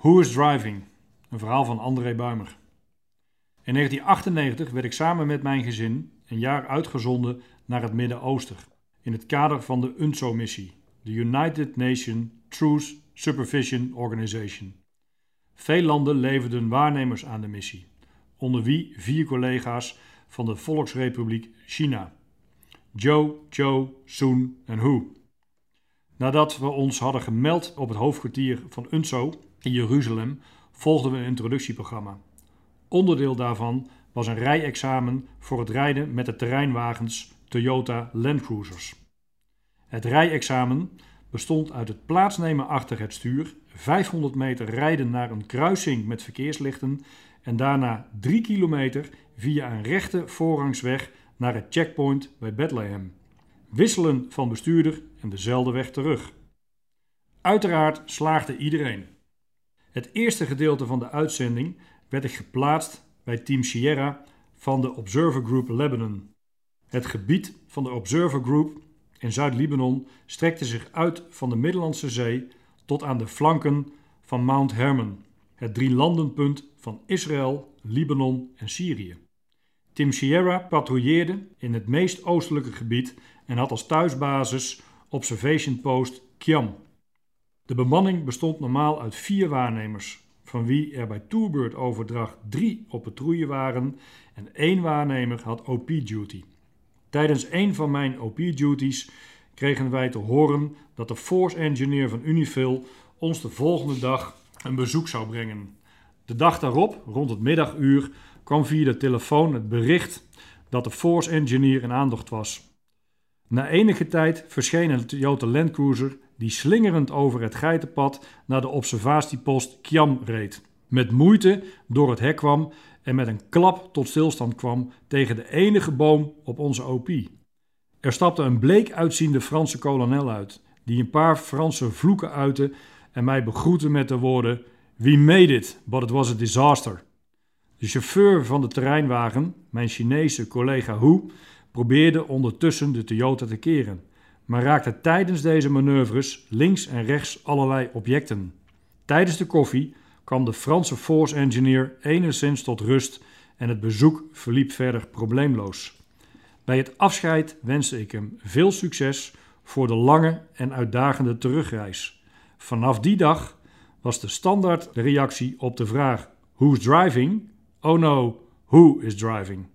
Who is Driving? Een verhaal van André Buimer. In 1998 werd ik samen met mijn gezin een jaar uitgezonden naar het Midden-Oosten in het kader van de UNSO-missie, de United Nations Truth Supervision Organization. Veel landen leverden waarnemers aan de missie, onder wie vier collega's van de Volksrepubliek China: Joe, Joe, Soon en Hu. Nadat we ons hadden gemeld op het hoofdkwartier van UNSO in Jeruzalem, volgden we een introductieprogramma. Onderdeel daarvan was een rijexamen voor het rijden met de terreinwagens Toyota Land Cruisers. Het rijexamen bestond uit het plaatsnemen achter het stuur, 500 meter rijden naar een kruising met verkeerslichten en daarna 3 kilometer via een rechte voorrangsweg naar het checkpoint bij Bethlehem. Wisselen van bestuurder en dezelfde weg terug. Uiteraard slaagde iedereen. Het eerste gedeelte van de uitzending werd ik geplaatst bij Team Sierra van de Observer Group Lebanon. Het gebied van de Observer Group in Zuid-Libanon strekte zich uit van de Middellandse Zee tot aan de flanken van Mount Hermon, het drielandenpunt van Israël, Libanon en Syrië. Team Sierra patrouilleerde in het meest oostelijke gebied en had als thuisbasis Observation Post Kiam. De bemanning bestond normaal uit vier waarnemers, van wie er bij Tourbird-overdracht drie op patrouille waren en één waarnemer had OP-duty. Tijdens een van mijn OP-duties kregen wij te horen dat de Force Engineer van Unifil ons de volgende dag een bezoek zou brengen. De dag daarop, rond het middaguur, kwam via de telefoon het bericht dat de Force Engineer in aandacht was. Na enige tijd verscheen een Toyota Land Cruiser die slingerend over het geitenpad naar de observatiepost Kiam reed. Met moeite door het hek kwam en met een klap tot stilstand kwam tegen de enige boom op onze OP. Er stapte een bleek uitziende Franse kolonel uit, die een paar Franse vloeken uitte en mij begroette met de woorden: We made it, but it was a disaster. De chauffeur van de terreinwagen, mijn Chinese collega Hu, probeerde ondertussen de Toyota te keren, maar raakte tijdens deze manoeuvres links en rechts allerlei objecten. Tijdens de koffie kwam de Franse Force Engineer enigszins tot rust en het bezoek verliep verder probleemloos. Bij het afscheid wenste ik hem veel succes voor de lange en uitdagende terugreis. Vanaf die dag was de standaard reactie op de vraag: Who's driving? Oh no, who is driving?